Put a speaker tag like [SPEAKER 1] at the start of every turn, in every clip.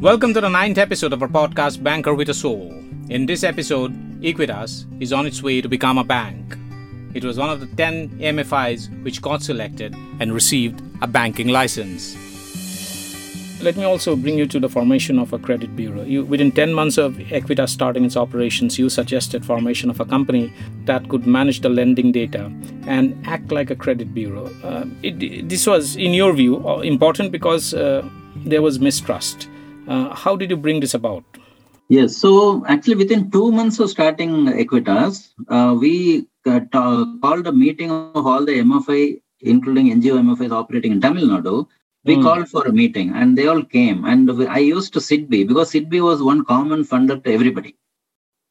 [SPEAKER 1] Welcome to the ninth episode of our podcast, Banker with a Soul. In this episode, Equitas is on its way to become a bank. It was one of the 10 MFIs which got selected and received a banking license. Let me also bring you to the formation of a credit bureau. You, within 10 months of Equitas starting its operations, you suggested formation of a company that could manage the lending data and act like a credit bureau. Uh, it, this was, in your view, uh, important because uh, there was mistrust. Uh, how did you bring this about?
[SPEAKER 2] Yes, so actually within two months of starting Equitas, uh, we uh, called a meeting of all the MFI, including NGO MFIs operating in Tamil Nadu, we mm. called for a meeting and they all came and we, i used to SIDBI because SIDBI was one common funder to everybody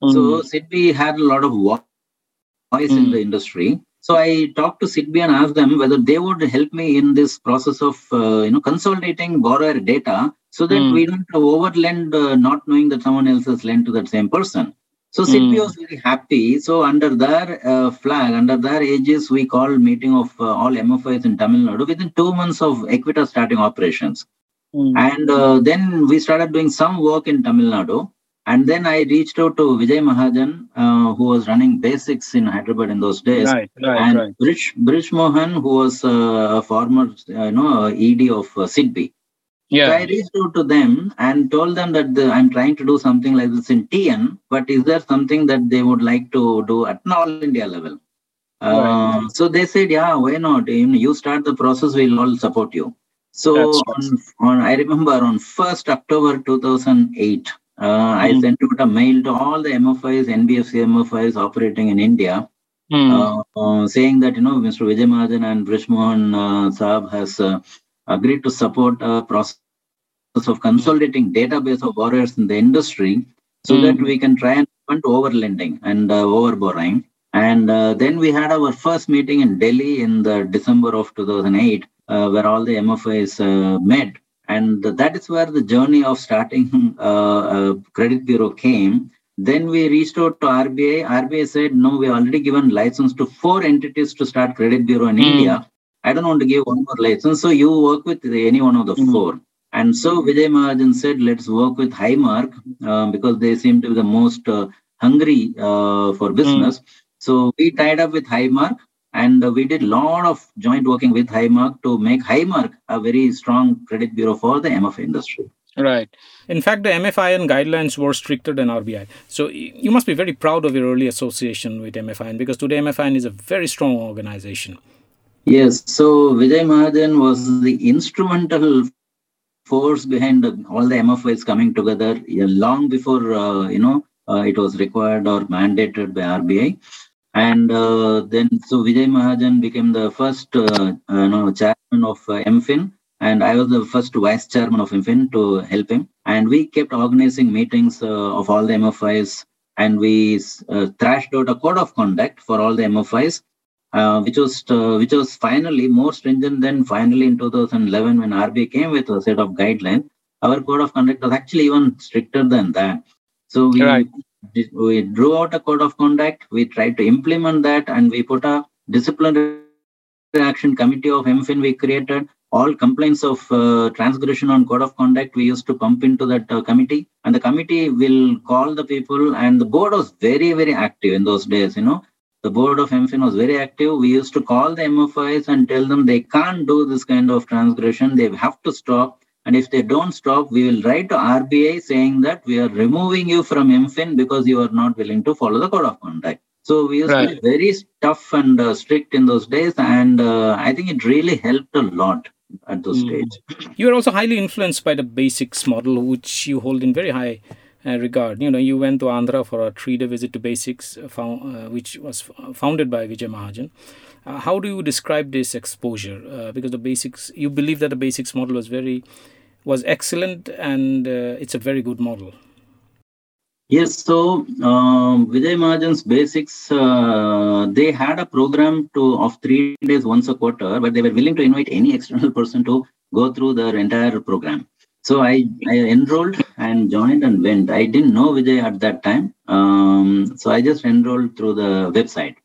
[SPEAKER 2] mm. so SIDBI had a lot of voice mm. in hmm. the industry so i talked to SIDBI and asked them whether they would help me in this process of uh, you know consolidating borrower data so that hmm. we don't overlend uh, not knowing that someone else has lent to that same person so SIDBI mm. was very happy. So under their uh, flag, under their aegis, we called meeting of uh, all MFIs in Tamil Nadu within two months of Equitas starting operations. Mm. And uh, then we started doing some work in Tamil Nadu. And then I reached out to Vijay Mahajan, uh, who was running BASIX in Hyderabad in those days.
[SPEAKER 1] Right, right,
[SPEAKER 2] and
[SPEAKER 1] right.
[SPEAKER 2] Brij, Brij Mohan, who was uh, a former you know, ED of uh, SIDBI. Yeah. So I reached out to them and told them that the, I'm trying to do something like this in TN, but is there something that they would like to do at an all India level? Uh, So they said, yeah, why not? You start the process, we'll all support you. So on, on, I remember on 1st October 2008, uh, mm. I hmm. sent out a mail to all the MFIs, NBFC MFIs operating in India, mm. uh, saying that, you know, Mr. Vijay Mahajan and Brij Mohan uh, Saab has uh, agreed to support a process of consolidating database of borrowers in the industry so mm. that we can try and prevent over lending and uh, over borrowing. And uh, then we had our first meeting in Delhi in the December of 2008, uh, where all the MFIs uh, met. And that is where the journey of starting uh, credit bureau came. Then we reached out to RBI. RBI said, no, we already given license to four entities to start credit bureau in mm. India. I don't want to give one more license. So you work with any one of the mm-hmm. four. And so Vijay Mahajan said, let's work with Highmark uh, because they seem to be the most uh, hungry uh, for business. Mm. So we tied up with Highmark and we did a lot of joint working with Highmark to make Highmark a very strong credit bureau for the MFI industry.
[SPEAKER 1] Right. In fact, the MFIN guidelines were stricter than RBI. So you must be very proud of your early association with MFIN because today MFIN is a very strong organization.
[SPEAKER 2] Yes, so Vijay Mahajan was the instrumental force behind all the MFIs coming together long before uh, you know uh, it was required or mandated by RBI. And uh, then, so Vijay Mahajan became the first uh, uh, know, chairman of uh, MFIN, and I was the first vice chairman of MFIN to help him. And we kept organizing meetings of all the MFIs, and we thrashed out a code of conduct for all the MFIs uh, which was uh, which was finally more stringent than finally in 2011 when RBI came with a set of guidelines. Our code of conduct was actually even stricter than that. So we right. We drew out a code of conduct. We tried to implement that, and we put a disciplinary action committee of MFIN we created. All complaints of uh, transgression on code of conduct we used to pump into that uh, committee, and the committee will call the people. And the board was very very active in those days. You know, the board of MFIN was very active. We used to call the MFIs and tell them they can't do this kind of transgression. They have to stop. And if they don't stop, we will write to RBI saying that we are removing you from MFIN because you are not willing to follow the code of conduct. So we used right. to be very tough and uh, strict in those days. And uh, I think it really helped a lot at those mm. stage.
[SPEAKER 1] You were also highly influenced by the BASIX model, which you hold in very high uh, regard. You know, you went to Andhra for a three-day visit to BASIX, uh, found, uh, which was founded by Vijay Mahajan. Uh, how do you describe this exposure? Uh, because the BASIX, you believe that the BASIX model was very, was excellent, and uh, it's a very good model.
[SPEAKER 2] Yes, so um, Vijay Mahajan's BASIX, they had a program to of three days once a quarter, but they were willing to invite any external person to go through their entire program. So I, I enrolled and joined and went. I didn't know Vijay at that time. Um, so I just enrolled through the website.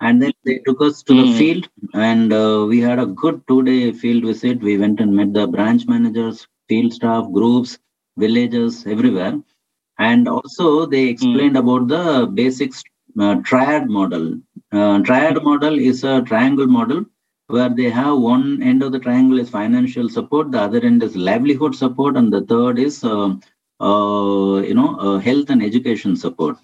[SPEAKER 2] And then they took us to mm. the hmm. field and uh, we had a good two day field visit. We went and met the branch managers, field staff, groups. villages, everywhere. And also, they explained mm. about the basic uh, triad model. Uh, triad model is a triangle model where they have one end of the triangle is financial support, the other end is livelihood support, and the third is uh, uh, you know uh, health and education support.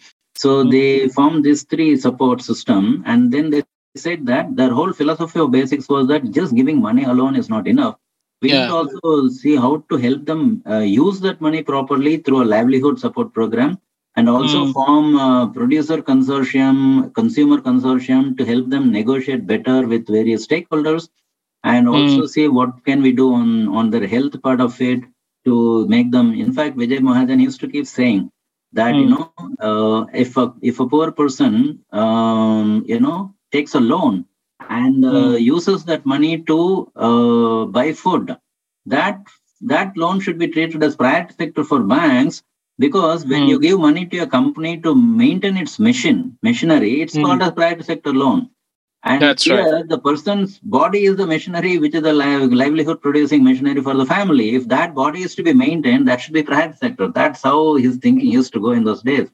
[SPEAKER 2] So mm. they formed this three support system, and then they said that their whole philosophy of BASIX was that just giving money alone is not enough. We yeah. need to also see how to help them uh, use that money properly through a livelihood support program and also mm. form a producer consortium, consumer consortium to help them negotiate better with various stakeholders and hmm. also mm. see what can we do on, on their health part of it to make them. In fact, Vijay Mahajan used to keep saying that, mm. you hmm. know, uh, if, a, if a poor person, um, you know, takes a loan and uh, mm. uses that money to uh, buy food, that that loan should be treated as private sector for banks because when mm. you give money to a company to maintain its machine machinery, it's mm. called as private sector loan. And That's here, right. the person's body is the machinery, which is the livelihood producing machinery for the family. If that body is to be maintained, that should be private sector. That's how his thinking used to go in those days.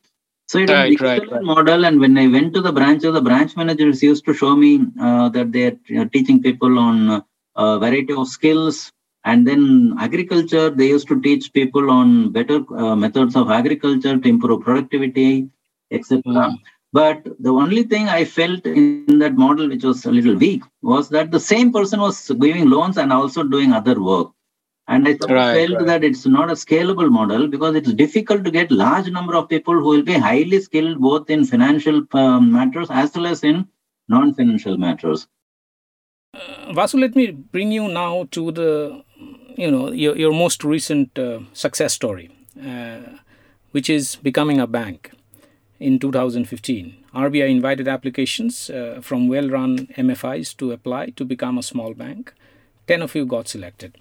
[SPEAKER 2] So it right, was right, right. model, and when I went to the branches, the branch managers used to show me uh, that they're you know, teaching people on uh, a variety of skills. And then agriculture, they used to teach people on better uh, methods of agriculture to improve productivity, etc. Mm. But the only thing I felt in that model, which was a little weak, was that the same person was giving loans and also doing other work. And I right, felt right. that it's not a scalable model because it's difficult to get large number of people who will be highly skilled both in financial um, matters as well as in non-financial matters.
[SPEAKER 1] Uh, Vasu, let me bring you now to the, you know, your, your most recent uh, success story, uh, which is becoming a bank in 2015. RBI invited applications uh, from well-run MFIs to apply to become a small bank. 10 of you got selected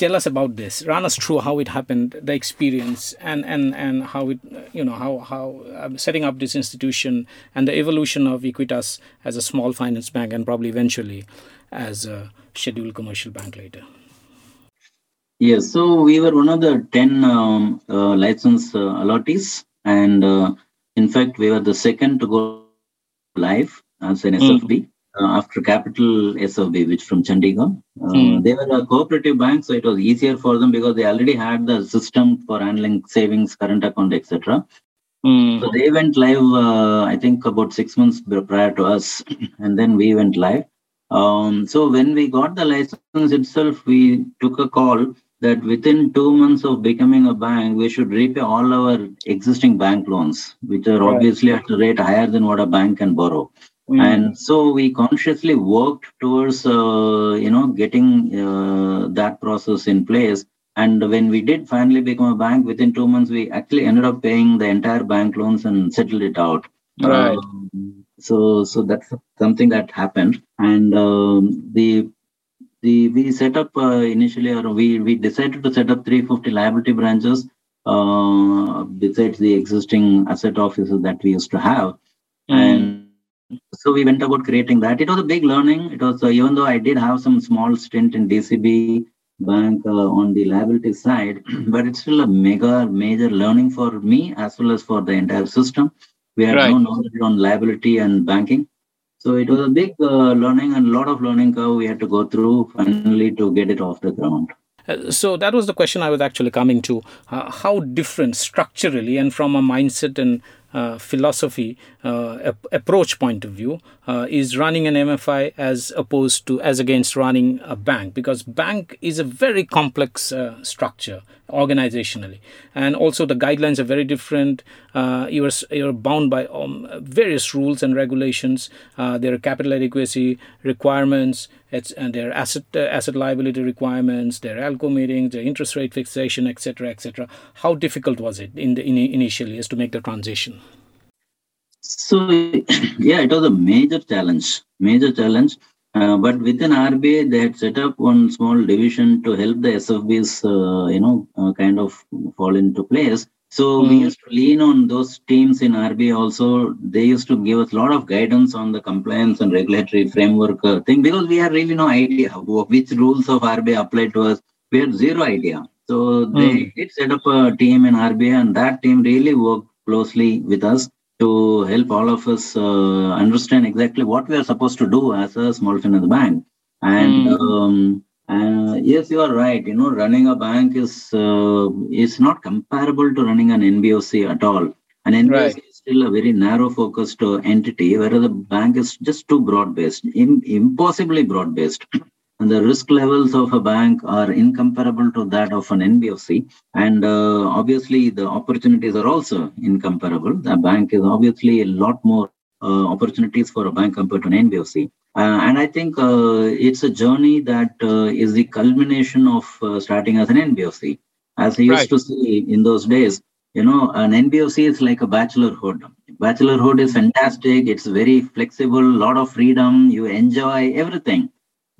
[SPEAKER 1] tell us about this run us through how it happened the experience and and and how it you know how how um, setting up this institution and the evolution of equitas as a small finance bank and probably eventually as a scheduled commercial bank later
[SPEAKER 2] yes so we were one of the 10 um, uh, license uh, allottees and uh, in fact we were the second to go live as an sfb mm uh, after Capital SFB, which from Chandigarh. Uh, mm. They were a cooperative bank, so it was easier for them because they already had the system for handling savings, current account, etc. Mm. So they went live, uh, I think, about six months prior to us, and then we went live. Um, so when we got the license itself, we took a call that within two months of becoming a bank, we should repay all our existing bank loans, which are right. obviously at a rate higher than what a bank can borrow. Mm. And so we consciously worked towards, uh, you know, getting uh, that process in place. And when we did finally become a bank, within two months, we actually ended up paying the entire bank loans and settled it out.
[SPEAKER 1] Right. Um,
[SPEAKER 2] so, so that's something that happened. And um, the the we set up uh, initially, or we we decided to set up 350 liability branches uh, besides the existing asset offices that we used to have. Mm. And so we went about creating that. It was a big learning. It was uh, even though I did have some small stint in DCB bank uh, on the liability side, but it's still a mega major learning for me as well as for the entire system. We had right. no knowledge on liability and banking. So it was a big uh, learning and a lot of learning curve we had to go through finally to get it off the ground.
[SPEAKER 1] Uh, so that was the question I was actually coming to. Uh, how different structurally and from a mindset and philosophy uh, approach point of view uh, is running an MFI as opposed to as against running a bank because bank is a very complex uh, structure organizationally. And also the guidelines are very different. Uh, you're you're bound by um, various rules and regulations. Uh, there are capital adequacy requirements it's, and their asset asset liability requirements their ALCO meetings their interest rate fixation etc etc how difficult was it in the in, initially as to make the transition
[SPEAKER 2] so yeah, it was a major challenge, major challenge. Uh, but within RBI, they had set up one small division to help the SFBs, uh, you know, uh, kind of fall into place. So mm. we hmm. used to lean on those teams in RBI also. They used to give us a lot of guidance on the compliance and regulatory framework uh, thing because we had really no idea which rules of RBI apply to us. We had zero idea. So they mm. did set up a team in RBI, and that team really worked closely with us to help all of us uh, understand exactly what we are supposed to do as a small finance bank. And mm. um, uh, yes, you are right. You know, running a bank is uh, is not comparable to running an NBFC at all. An NBFC right. is still a very narrow focused uh, entity, whereas the bank is just too broad based, Im- impossibly broad based. and the risk levels of a bank are incomparable to that of an NBFC. And uh, obviously, the opportunities are also incomparable. The bank is obviously a lot more uh, opportunities for a bank compared to an NBFC. Uh, and I think uh, it's a journey that uh, is the culmination of uh, starting as an NBFC. As I used right. to say in those days, you know, an NBFC is like a bachelorhood. Bachelorhood is fantastic. It's very flexible, a lot of freedom. You enjoy everything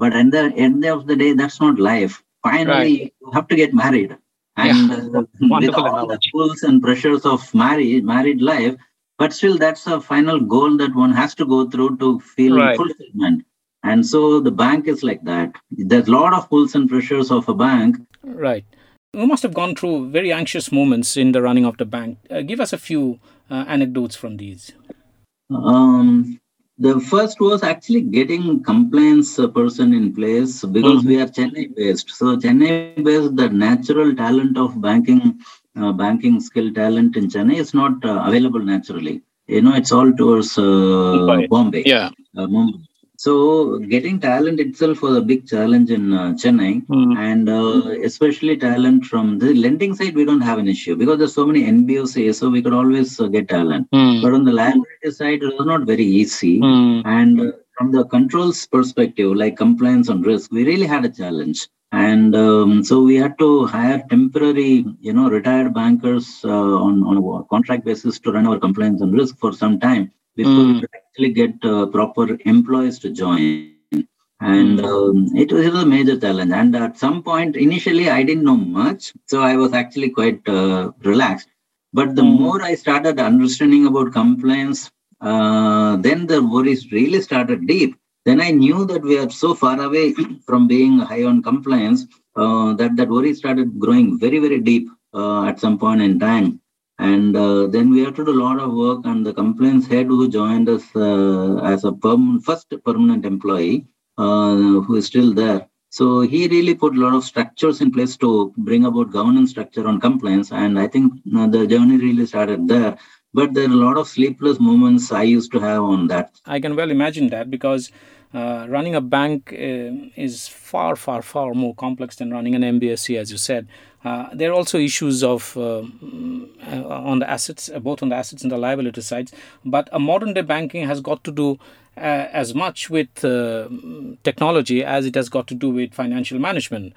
[SPEAKER 2] but at the end of the day, that's not life. Finally, right. you have to get married. And yeah. uh, with all the pulls and pressures of marriage, married life, but still that's a final goal that one has to go through to feel right. fulfillment. And so the bank is like that. There's a lot of pulls and pressures of a bank.
[SPEAKER 1] Right. You must have gone through very anxious moments in the running of the bank. Uh, give us a few uh, anecdotes from these.
[SPEAKER 2] Um, the first was actually getting compliance person in place because mm-hmm. we are Chennai based. So Chennai based, the natural talent of banking, uh, banking skill talent in Chennai is not uh, available naturally. You know, it's all towards uh, Bombay,
[SPEAKER 1] yeah,
[SPEAKER 2] uh, Mumbai. So getting talent itself was a big challenge in uh, Chennai, mm. and uh, especially talent from the lending side, we don't have an issue because there's so many NBFCs, so we could always uh, get talent. Mm. But on the liability side, it was not very easy. Mm. And uh, from the controls perspective, like compliance on risk, we really had a challenge. And um, so we had to hire temporary, you know, retired bankers uh, on, on a contract basis to run our compliance and risk for some time before mm. actually get uh, proper employees to join. And mm. um, it, was, it, was, a major challenge. And at some point, initially, I didn't know much. So I was actually quite uh, relaxed. But the mm. more I started understanding about compliance, uh, then the worries really started deep. Then I knew that we are so far away from being high on compliance uh, that that worry started growing very, very deep uh, at some point in time. And uh, then we had to do a lot of work. And the compliance head who joined us uh, as a perm- first permanent employee, uh, who is still there. So he really put a lot of structures in place to bring about governance structure on compliance. And I think the journey really started there. But there are a lot of sleepless moments I used to have on that.
[SPEAKER 1] I can well imagine that because uh, running a bank uh, is far, far, far more complex than running an NBFC, as you said. Uh, there are also issues of uh, uh, on the assets, uh, both on the assets and the liability sides. But a modern day banking has got to do as much with technology as it has got to do with financial management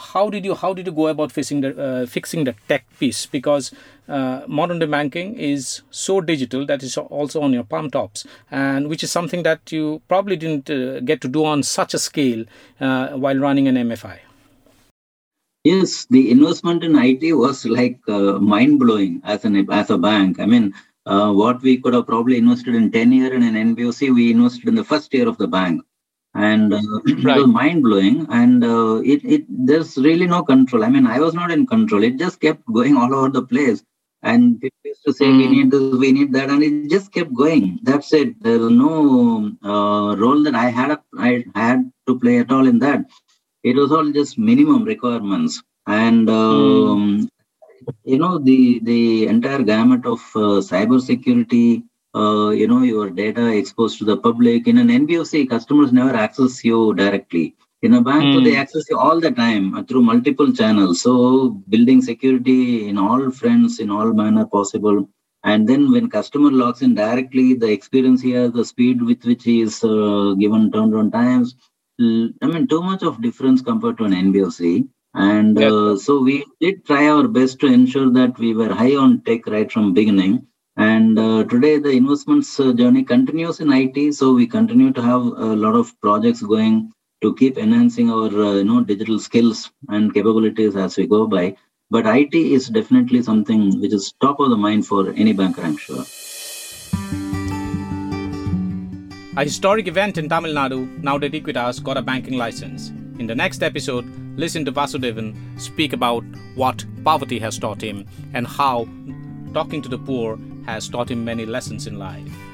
[SPEAKER 1] how did you how did you go about fixing the uh, fixing the tech piece? Because uh, modern day banking is so digital that is also on your palm tops and which is something that you probably didn't uh, get to do on such a scale uh, while running an mfi
[SPEAKER 2] yes the investment in it was like uh, mind blowing as an as a bank. I mean uh, what we could have probably invested in 10 years in an nbfc we invested in the first year of the bank and uh, right. it was mind blowing and uh, it, it there's really no control i mean i was not in control it just kept going all over the place and people used to say mm. we hmm. need this we need that and it just kept going that's it there was no uh, role that i had i had to play at all in that it was all just minimum requirements and hmm. um, mm. you know the the entire gamut of uh, cyber security uh, you know your data exposed to the public. In an nbfc customers never access you directly. In a bank mm. they access you all the time through multiple channels. So building security in all fronts in all manner possible. And then when customer logs in directly the experience here the speed with which he is uh, given turnaround times i mean too much of difference compared to an nbfc and yep. uh, so we did try our best to ensure that we were high on tech right from beginning and uh, today, the investments uh, journey continues in IT. So we continue to have a lot of projects going to keep enhancing our uh, you know digital skills and capabilities as we go by. But IT is definitely something which is top of the mind for any banker, I'm sure.
[SPEAKER 1] A historic event in Tamil Nadu now that Equitas got a banking license. In the next episode, listen to Vasudevan speak about what poverty has taught him and how talking to the poor has taught him many lessons in life.